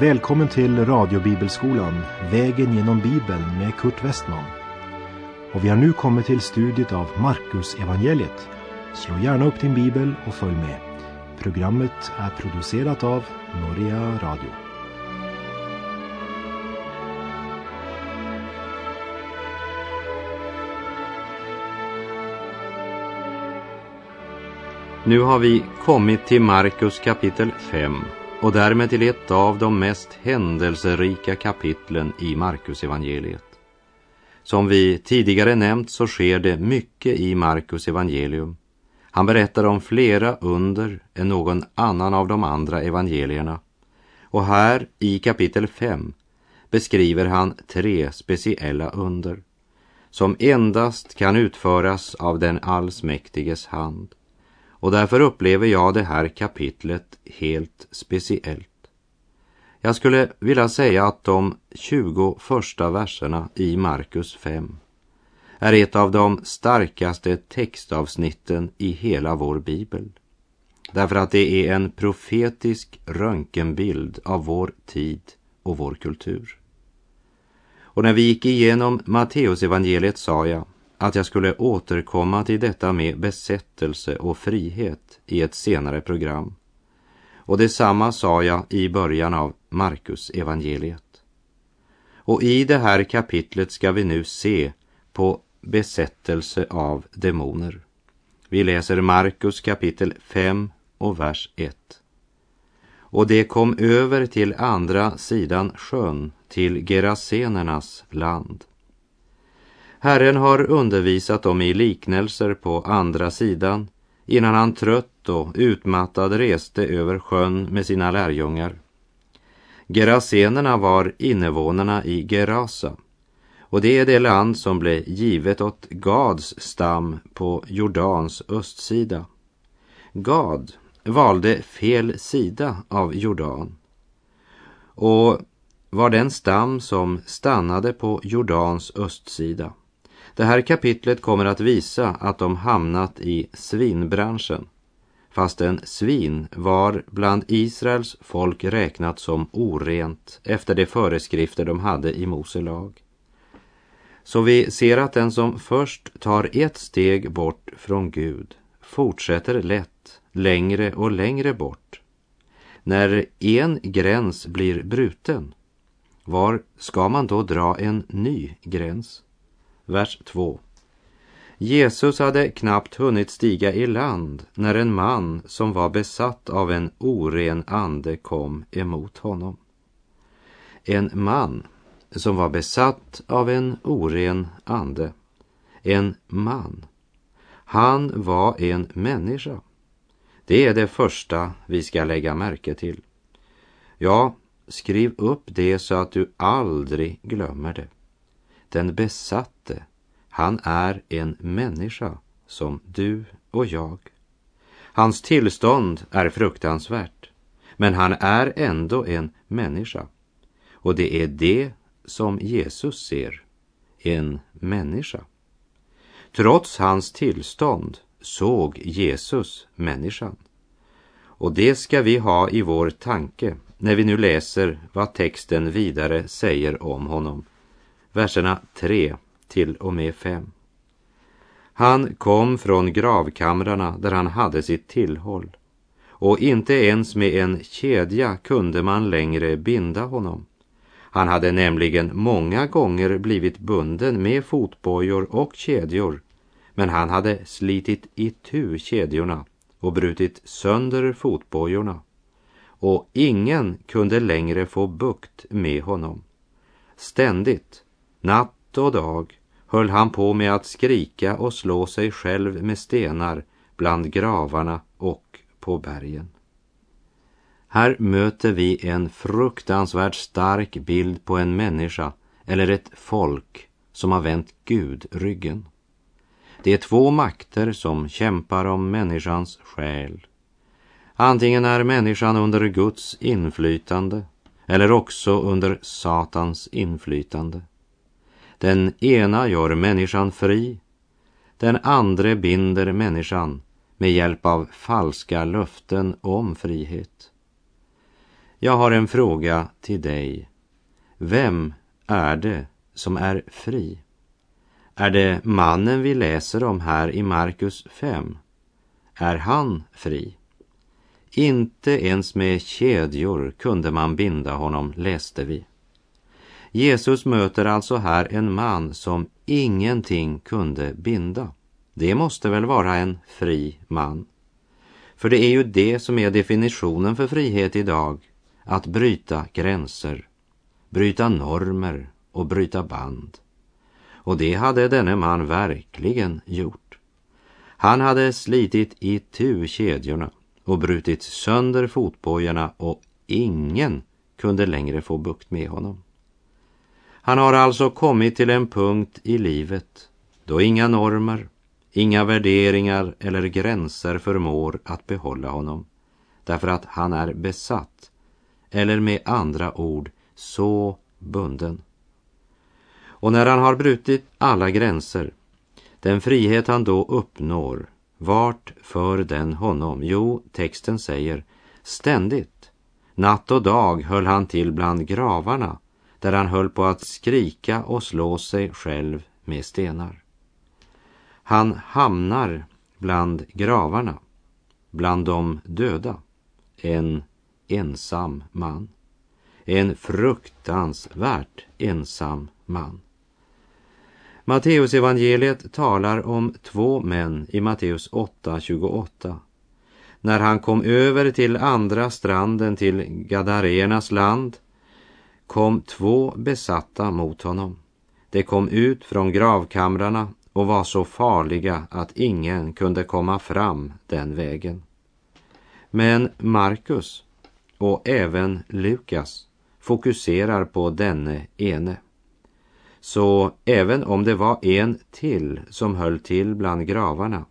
Välkommen till radiobibelskolan Vägen genom Bibeln med Kurt Westman. Och vi har nu kommit till studiet av Markus evangeliet. Slå gärna upp din bibel och följ med. Programmet är producerat av Norea Radio. Nu har vi kommit till Markus kapitel 5 och därmed till ett av de mest händelserika kapitlen i Markusevangeliet. Som vi tidigare nämnt så sker det mycket i Markus evangelium. Han berättar om flera under än någon annan av de andra evangelierna. Och här i kapitel 5 beskriver han tre speciella under som endast kan utföras av den allsmäktiges hand. Och därför upplever jag det här kapitlet helt speciellt. Jag skulle vilja säga att de 20 första verserna i Markus 5 är ett av de starkaste textavsnitten i hela vår bibel. Därför att det är en profetisk röntgenbild av vår tid och vår kultur. Och när vi gick igenom Matteusevangeliet sa jag att jag skulle återkomma till detta med besättelse och frihet i ett senare program. Och detsamma sa jag i början av Markus evangeliet. Och i det här kapitlet ska vi nu se på besättelse av demoner. Vi läser Markus kapitel 5 och vers 1. Och det kom över till andra sidan sjön, till Gerasenernas land. Herren har undervisat dem i liknelser på andra sidan innan han trött och utmattad reste över sjön med sina lärjungar. Gerasenerna var invånarna i Gerasa och det är det land som blev givet åt Gads stam på Jordans östsida. Gad valde fel sida av Jordan och var den stam som stannade på Jordans östsida. Det här kapitlet kommer att visa att de hamnat i svinbranschen fastän svin var bland Israels folk räknat som orent efter de föreskrifter de hade i Mose lag. Så vi ser att den som först tar ett steg bort från Gud fortsätter lätt längre och längre bort. När en gräns blir bruten, var ska man då dra en ny gräns? Vers 2. Jesus hade knappt hunnit stiga i land när en man som var besatt av en oren ande kom emot honom. En man som var besatt av en oren ande. En man. Han var en människa. Det är det första vi ska lägga märke till. Ja, skriv upp det så att du aldrig glömmer det. Den besatte, han är en människa som du och jag. Hans tillstånd är fruktansvärt, men han är ändå en människa. Och det är det som Jesus ser, en människa. Trots hans tillstånd såg Jesus människan. Och det ska vi ha i vår tanke när vi nu läser vad texten vidare säger om honom verserna 3 till och med 5. Han kom från gravkamrarna där han hade sitt tillhåll och inte ens med en kedja kunde man längre binda honom. Han hade nämligen många gånger blivit bunden med fotbojor och kedjor men han hade slitit itu kedjorna och brutit sönder fotbojorna och ingen kunde längre få bukt med honom. Ständigt Natt och dag höll han på med att skrika och slå sig själv med stenar bland gravarna och på bergen. Här möter vi en fruktansvärt stark bild på en människa eller ett folk som har vänt Gud ryggen. Det är två makter som kämpar om människans själ. Antingen är människan under Guds inflytande eller också under Satans inflytande. Den ena gör människan fri, den andra binder människan med hjälp av falska löften om frihet. Jag har en fråga till dig. Vem är det som är fri? Är det mannen vi läser om här i Markus 5? Är han fri? Inte ens med kedjor kunde man binda honom, läste vi. Jesus möter alltså här en man som ingenting kunde binda. Det måste väl vara en fri man? För det är ju det som är definitionen för frihet idag, att bryta gränser, bryta normer och bryta band. Och det hade denne man verkligen gjort. Han hade slitit i tu kedjorna och brutit sönder fotbojorna och ingen kunde längre få bukt med honom. Han har alltså kommit till en punkt i livet då inga normer, inga värderingar eller gränser förmår att behålla honom därför att han är besatt eller med andra ord så bunden. Och när han har brutit alla gränser, den frihet han då uppnår, vart för den honom? Jo, texten säger ständigt. Natt och dag höll han till bland gravarna där han höll på att skrika och slå sig själv med stenar. Han hamnar bland gravarna, bland de döda, en ensam man. En fruktansvärt ensam man. Matteusevangeliet talar om två män i Matteus 8.28. När han kom över till andra stranden till Gadarenas land kom två besatta mot honom. De kom ut från gravkamrarna och var så farliga att ingen kunde komma fram den vägen. Men Markus och även Lukas fokuserar på denne ene. Så även om det var en till som höll till bland gravarna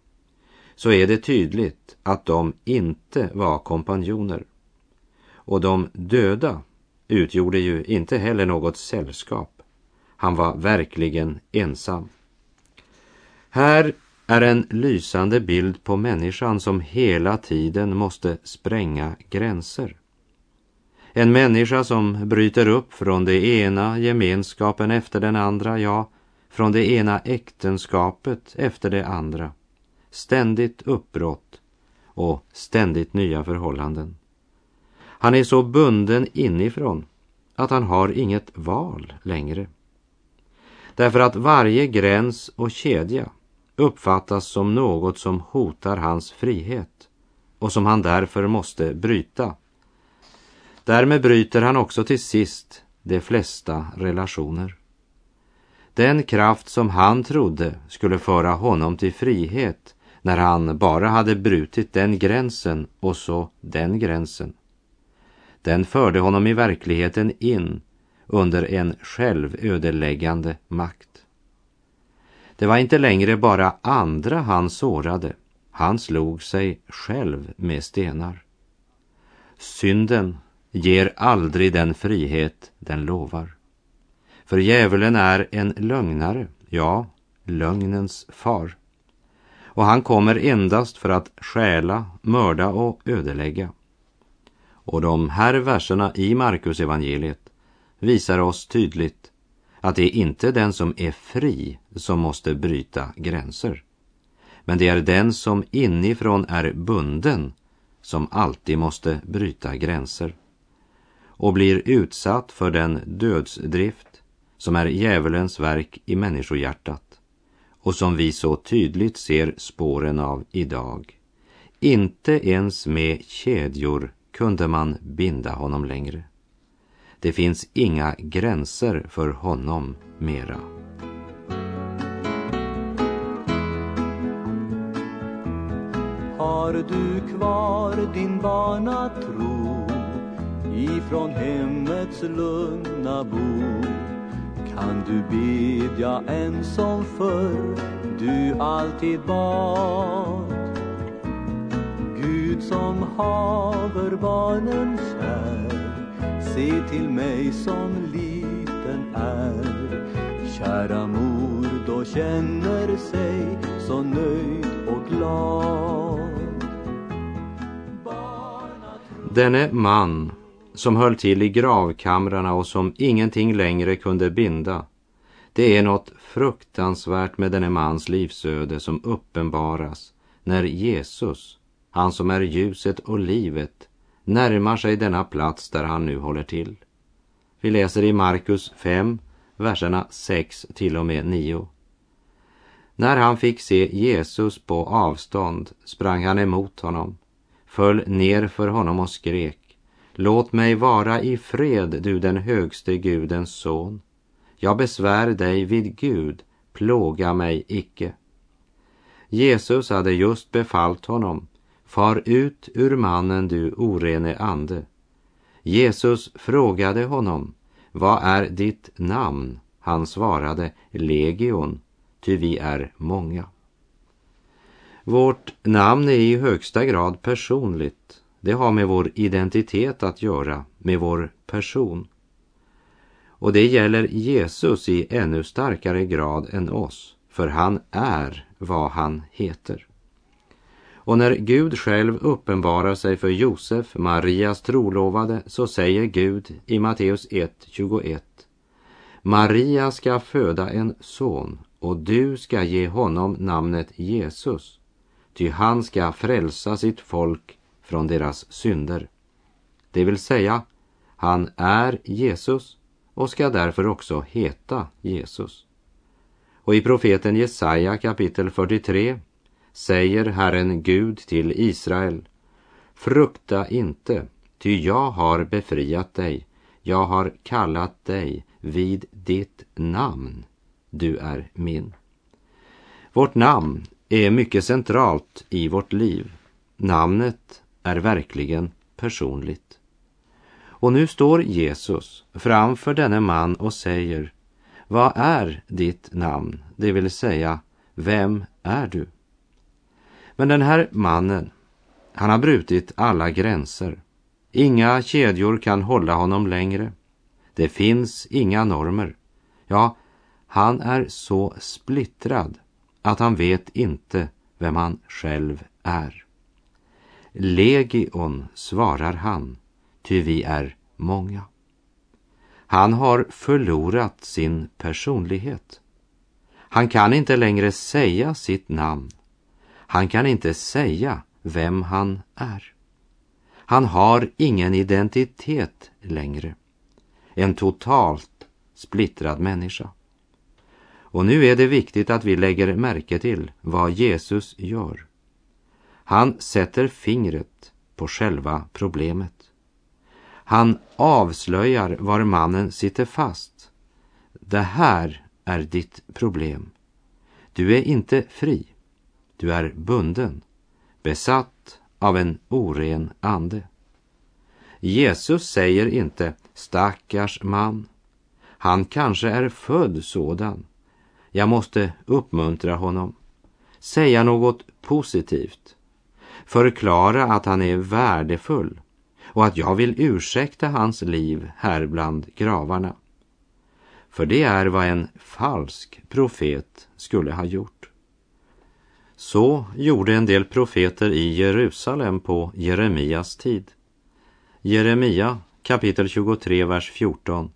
så är det tydligt att de inte var kompanjoner. Och de döda utgjorde ju inte heller något sällskap. Han var verkligen ensam. Här är en lysande bild på människan som hela tiden måste spränga gränser. En människa som bryter upp från det ena gemenskapen efter den andra, ja, från det ena äktenskapet efter det andra. Ständigt uppbrott och ständigt nya förhållanden. Han är så bunden inifrån att han har inget val längre. Därför att varje gräns och kedja uppfattas som något som hotar hans frihet och som han därför måste bryta. Därmed bryter han också till sist de flesta relationer. Den kraft som han trodde skulle föra honom till frihet när han bara hade brutit den gränsen och så den gränsen. Den förde honom i verkligheten in under en självödeläggande makt. Det var inte längre bara andra han sårade, han slog sig själv med stenar. Synden ger aldrig den frihet den lovar. För djävulen är en lögnare, ja, lögnens far. Och han kommer endast för att stjäla, mörda och ödelägga. Och de här verserna i Markus evangeliet visar oss tydligt att det är inte den som är fri som måste bryta gränser. Men det är den som inifrån är bunden som alltid måste bryta gränser och blir utsatt för den dödsdrift som är djävulens verk i människohjärtat och som vi så tydligt ser spåren av idag. Inte ens med kedjor kunde man binda honom längre. Det finns inga gränser för honom mera. Har du kvar din barnatro ifrån hemmets lugna bo kan du bedja än som förr du alltid bad som haver barnen kär Se till mig som liten är Kära mor då känner sig så nöjd och glad Denne man som höll till i gravkamrarna och som ingenting längre kunde binda. Det är något fruktansvärt med denne mans livsöde som uppenbaras när Jesus, han som är ljuset och livet, närmar sig denna plats där han nu håller till. Vi läser i Markus 5, verserna 6 till och med 9. När han fick se Jesus på avstånd sprang han emot honom, föll ner för honom och skrek Låt mig vara i fred, du den högste Gudens son. Jag besvär dig vid Gud, plåga mig icke. Jesus hade just befallt honom, far ut ur mannen du orene ande. Jesus frågade honom, vad är ditt namn? Han svarade, Legion, ty vi är många. Vårt namn är i högsta grad personligt. Det har med vår identitet att göra, med vår person. Och det gäller Jesus i ännu starkare grad än oss, för han är vad han heter. Och när Gud själv uppenbarar sig för Josef, Marias trolovade, så säger Gud i Matteus 1.21 Maria ska föda en son och du ska ge honom namnet Jesus, ty han ska frälsa sitt folk från deras synder. Det vill säga, han är Jesus och ska därför också heta Jesus. Och i profeten Jesaja kapitel 43 säger Herren Gud till Israel Frukta inte, ty jag har befriat dig, jag har kallat dig vid ditt namn, du är min. Vårt namn är mycket centralt i vårt liv. Namnet är verkligen personligt. Och nu står Jesus framför denne man och säger Vad är ditt namn? Det vill säga, vem är du? Men den här mannen, han har brutit alla gränser. Inga kedjor kan hålla honom längre. Det finns inga normer. Ja, han är så splittrad att han vet inte vem han själv är. Legion, svarar han, ty vi är många. Han har förlorat sin personlighet. Han kan inte längre säga sitt namn. Han kan inte säga vem han är. Han har ingen identitet längre. En totalt splittrad människa. Och nu är det viktigt att vi lägger märke till vad Jesus gör. Han sätter fingret på själva problemet. Han avslöjar var mannen sitter fast. Det här är ditt problem. Du är inte fri. Du är bunden, besatt av en oren ande. Jesus säger inte stackars man. Han kanske är född sådan. Jag måste uppmuntra honom. Säga något positivt. Förklara att han är värdefull och att jag vill ursäkta hans liv här bland gravarna. För det är vad en falsk profet skulle ha gjort. Så gjorde en del profeter i Jerusalem på Jeremias tid. Jeremia kapitel 23, vers 14.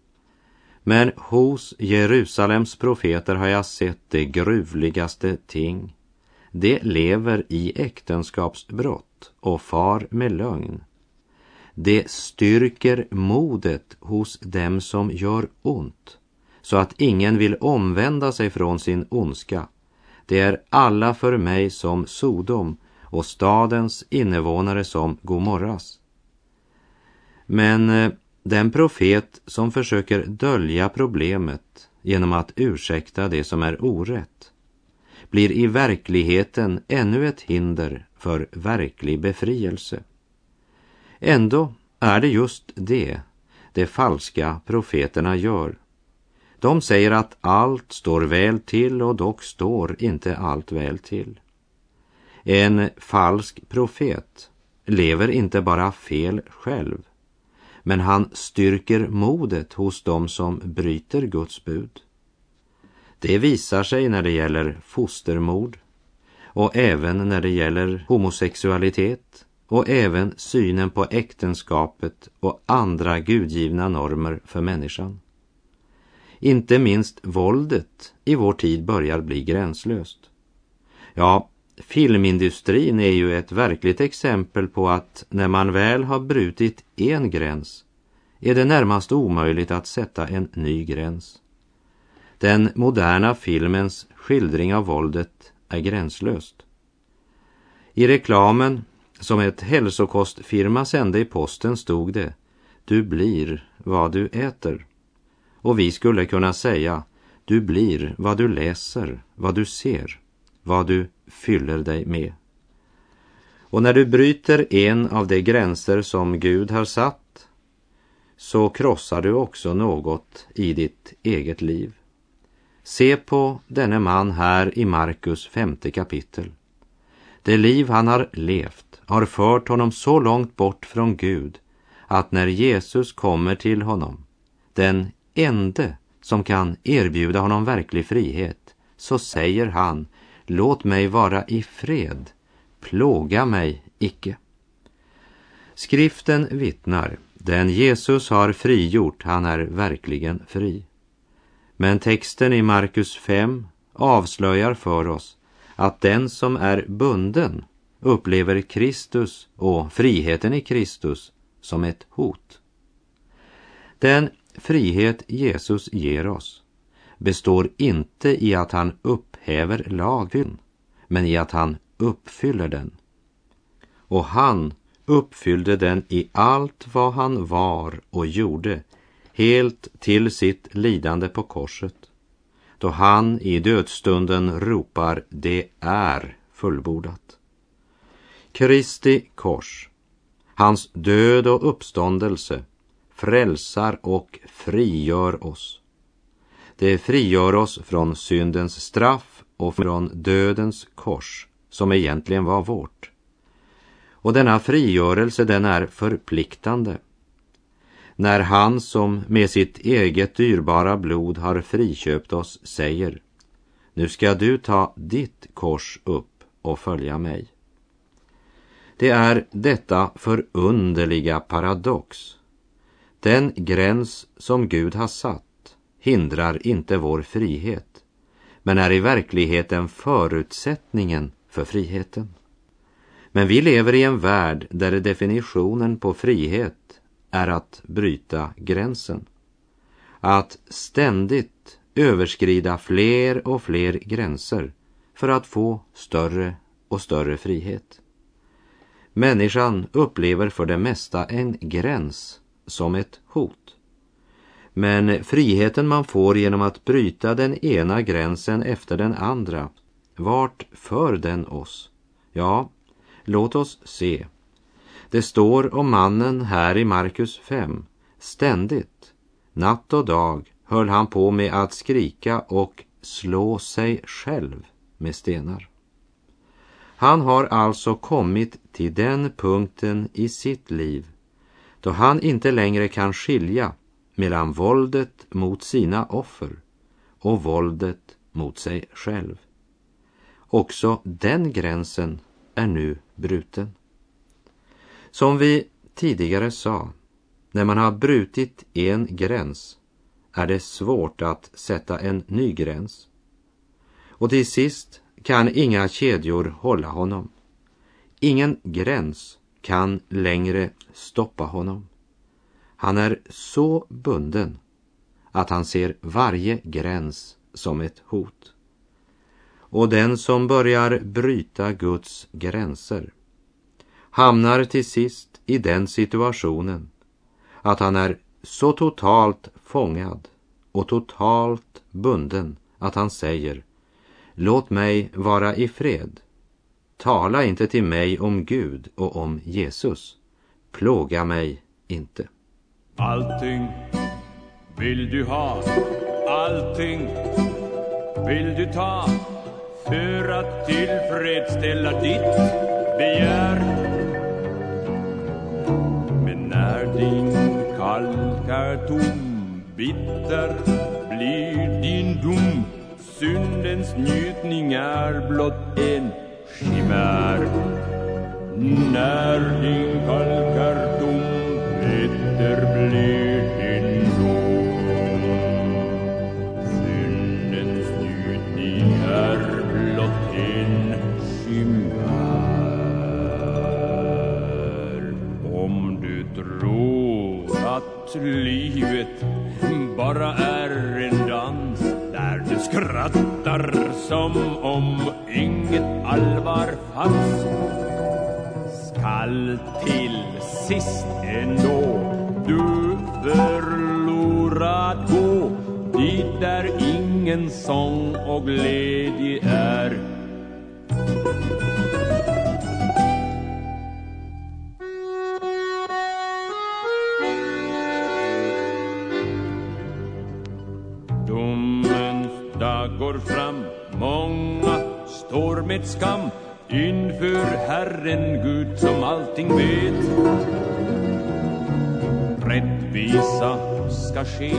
Men hos Jerusalems profeter har jag sett det gruvligaste ting. De lever i äktenskapsbrott och far med lögn. Det styrker modet hos dem som gör ont, så att ingen vill omvända sig från sin ondska. Det är alla för mig som Sodom och stadens invånare som Gomorras. Men eh, den profet som försöker dölja problemet genom att ursäkta det som är orätt blir i verkligheten ännu ett hinder för verklig befrielse. Ändå är det just det de falska profeterna gör. De säger att allt står väl till och dock står inte allt väl till. En falsk profet lever inte bara fel själv, men han styrker modet hos dem som bryter Guds bud. Det visar sig när det gäller fostermord och även när det gäller homosexualitet, och även synen på äktenskapet och andra gudgivna normer för människan. Inte minst våldet i vår tid börjar bli gränslöst. Ja, filmindustrin är ju ett verkligt exempel på att när man väl har brutit en gräns är det närmast omöjligt att sätta en ny gräns. Den moderna filmens skildring av våldet är gränslöst. I reklamen som ett hälsokostfirma sände i posten stod det Du blir vad du äter. Och vi skulle kunna säga Du blir vad du läser, vad du ser, vad du fyller dig med. Och när du bryter en av de gränser som Gud har satt så krossar du också något i ditt eget liv. Se på denne man här i Markus femte kapitel. Det liv han har levt har fört honom så långt bort från Gud att när Jesus kommer till honom, den ende som kan erbjuda honom verklig frihet, så säger han, låt mig vara i fred, plåga mig icke. Skriften vittnar, den Jesus har frigjort, han är verkligen fri. Men texten i Markus 5 avslöjar för oss att den som är bunden upplever Kristus och friheten i Kristus som ett hot. Den frihet Jesus ger oss består inte i att han upphäver lagen, men i att han uppfyller den. Och han uppfyllde den i allt vad han var och gjorde, helt till sitt lidande på korset, då han i dödsstunden ropar det är fullbordat. Kristi kors, hans död och uppståndelse frälsar och frigör oss. Det frigör oss från syndens straff och från dödens kors, som egentligen var vårt. Och denna frigörelse den är förpliktande. När han som med sitt eget dyrbara blod har friköpt oss säger Nu ska du ta ditt kors upp och följa mig. Det är detta förunderliga paradox. Den gräns som Gud har satt hindrar inte vår frihet, men är i verkligheten förutsättningen för friheten. Men vi lever i en värld där definitionen på frihet är att bryta gränsen. Att ständigt överskrida fler och fler gränser för att få större och större frihet. Människan upplever för det mesta en gräns som ett hot. Men friheten man får genom att bryta den ena gränsen efter den andra, vart för den oss? Ja, låt oss se. Det står om mannen här i Markus 5. Ständigt, natt och dag, höll han på med att skrika och slå sig själv med stenar. Han har alltså kommit till den punkten i sitt liv då han inte längre kan skilja mellan våldet mot sina offer och våldet mot sig själv. Också den gränsen är nu bruten. Som vi tidigare sa, när man har brutit en gräns är det svårt att sätta en ny gräns. Och till sist kan inga kedjor hålla honom. Ingen gräns kan längre stoppa honom. Han är så bunden att han ser varje gräns som ett hot. Och den som börjar bryta Guds gränser hamnar till sist i den situationen att han är så totalt fångad och totalt bunden att han säger Låt mig vara i fred. Tala inte till mig om Gud och om Jesus. Plåga mig inte. Allting vill du ha, allting vill du ta för att tillfredsställa ditt begär. Men när din kalk är tom, bitter blir din dom. Syndens njutning är blott en chimär. När din kalkardom är blir din dom Syndens njutning är blott en chimär Om du tror att livet bara är en skrattar som om inget allvar fanns. Skall till sist ändå du förlorad gå dit där ingen sång och glädje är. Med skam inför Herren Gud som allting vet Rättvisa ska ske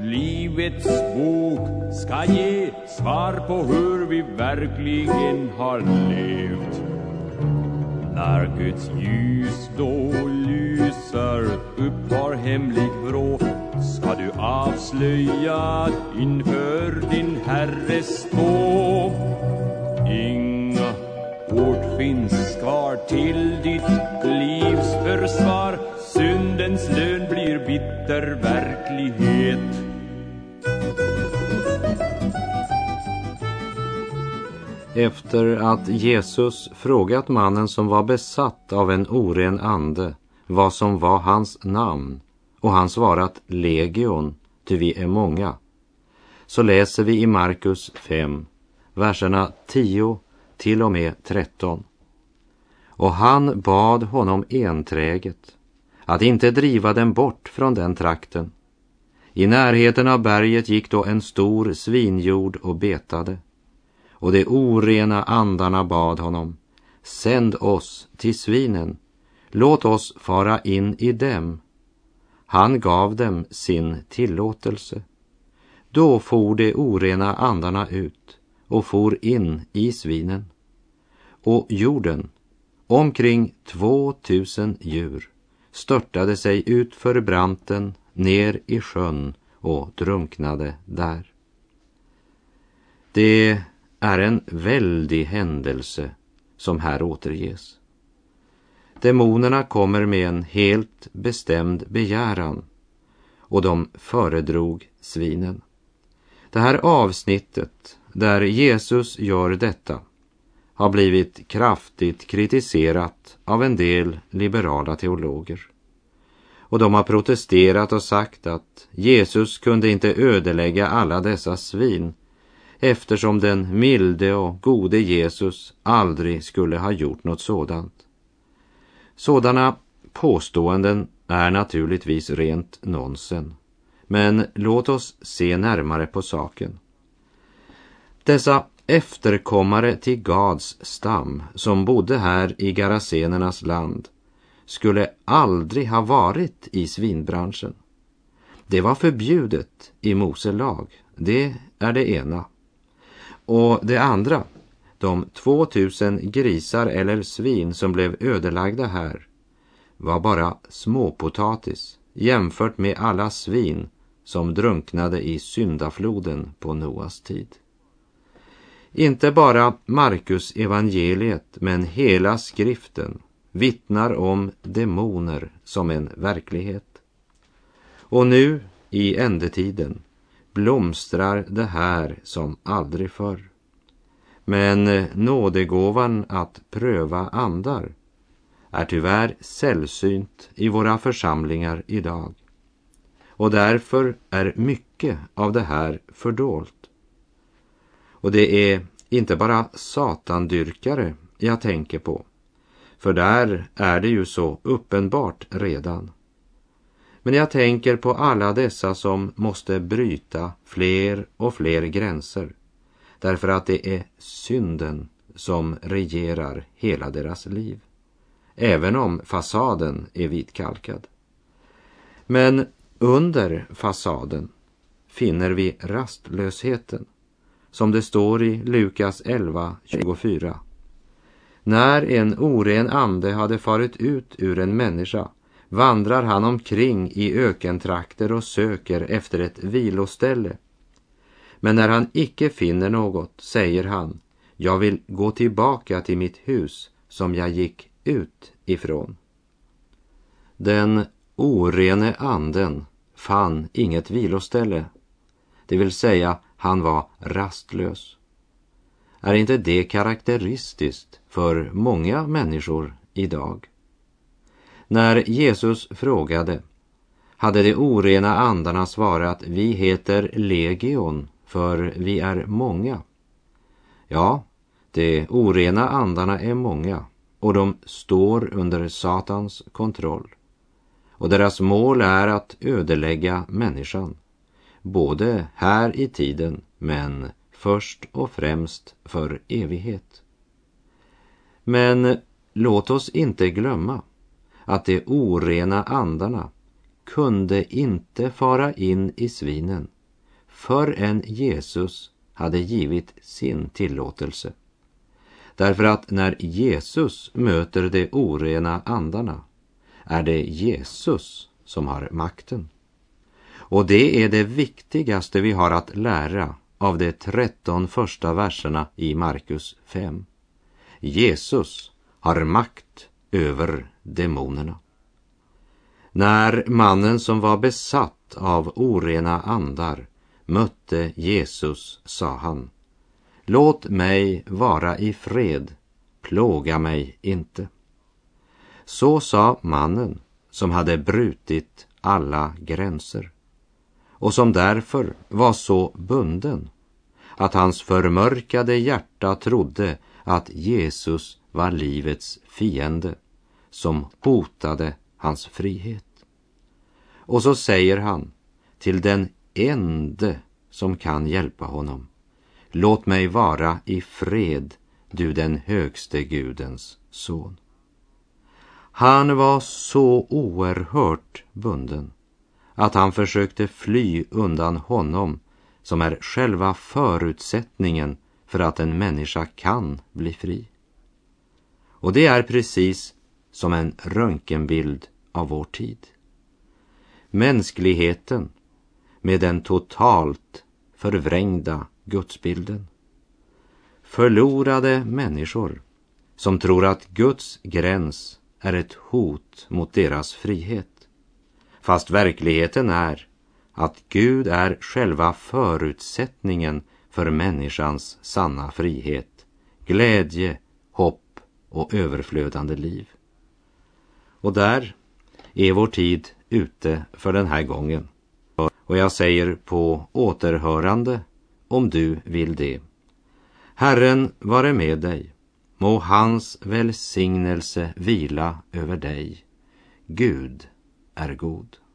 Livets bok ska ge svar på hur vi verkligen har levt när Guds ljus då lyser upp var hemlig vrå ska du avslöjad inför din Herre stå. Ingen finns kvar till ditt livs försvar. Syndens lön blir bitter verklighet. Efter att Jesus frågat mannen som var besatt av en oren ande vad som var hans namn och han svarat legion, ty vi är många, så läser vi i Markus 5, verserna 10 till och med 13. Och han bad honom enträget att inte driva dem bort från den trakten. I närheten av berget gick då en stor svinjord och betade och de orena andarna bad honom, sänd oss till svinen, låt oss fara in i dem. Han gav dem sin tillåtelse. Då for de orena andarna ut och for in i svinen. Och jorden, omkring två tusen djur, störtade sig ut för branten ner i sjön och drunknade där. Det är en väldig händelse som här återges. Demonerna kommer med en helt bestämd begäran och de föredrog svinen. Det här avsnittet där Jesus gör detta har blivit kraftigt kritiserat av en del liberala teologer. Och de har protesterat och sagt att Jesus kunde inte ödelägga alla dessa svin eftersom den milde och gode Jesus aldrig skulle ha gjort något sådant. Sådana påståenden är naturligtvis rent nonsen. Men låt oss se närmare på saken. Dessa efterkommare till Gads stam som bodde här i Garasenernas land skulle aldrig ha varit i svinbranschen. Det var förbjudet i Mose lag. Det är det ena. Och det andra, de 2000 grisar eller svin som blev ödelagda här var bara småpotatis jämfört med alla svin som drunknade i syndafloden på Noas tid. Inte bara Markus evangeliet men hela skriften vittnar om demoner som en verklighet. Och nu i ändetiden blomstrar det här som aldrig förr. Men eh, nådegåvan att pröva andar är tyvärr sällsynt i våra församlingar idag. Och därför är mycket av det här fördolt. Och det är inte bara satandyrkare jag tänker på, för där är det ju så uppenbart redan. Men jag tänker på alla dessa som måste bryta fler och fler gränser därför att det är synden som regerar hela deras liv. Även om fasaden är vitkalkad. Men under fasaden finner vi rastlösheten som det står i Lukas 11, 24. När en oren ande hade farit ut ur en människa vandrar han omkring i ökentrakter och söker efter ett viloställe. Men när han icke finner något säger han, jag vill gå tillbaka till mitt hus som jag gick ut ifrån. Den orene anden fann inget viloställe, det vill säga han var rastlös. Är inte det karaktäristiskt för många människor idag? När Jesus frågade hade de orena andarna svarat vi heter legion för vi är många. Ja, de orena andarna är många och de står under Satans kontroll. Och deras mål är att ödelägga människan, både här i tiden men först och främst för evighet. Men låt oss inte glömma att de orena andarna kunde inte fara in i svinen förrän Jesus hade givit sin tillåtelse. Därför att när Jesus möter de orena andarna är det Jesus som har makten. Och det är det viktigaste vi har att lära av de tretton första verserna i Markus 5. Jesus har makt över demonerna. När mannen som var besatt av orena andar mötte Jesus sa han Låt mig vara i fred, plåga mig inte. Så sa mannen som hade brutit alla gränser och som därför var så bunden att hans förmörkade hjärta trodde att Jesus var livets fiende som hotade hans frihet. Och så säger han till den ende som kan hjälpa honom. Låt mig vara i fred, du den högste Gudens son. Han var så oerhört bunden att han försökte fly undan honom som är själva förutsättningen för att en människa kan bli fri. Och det är precis som en röntgenbild av vår tid. Mänskligheten med den totalt förvrängda gudsbilden. Förlorade människor som tror att Guds gräns är ett hot mot deras frihet. Fast verkligheten är att Gud är själva förutsättningen för människans sanna frihet, glädje, hopp och överflödande liv. Och där är vår tid ute för den här gången. Och jag säger på återhörande om du vill det. Herren vare med dig. Må hans välsignelse vila över dig. Gud är god.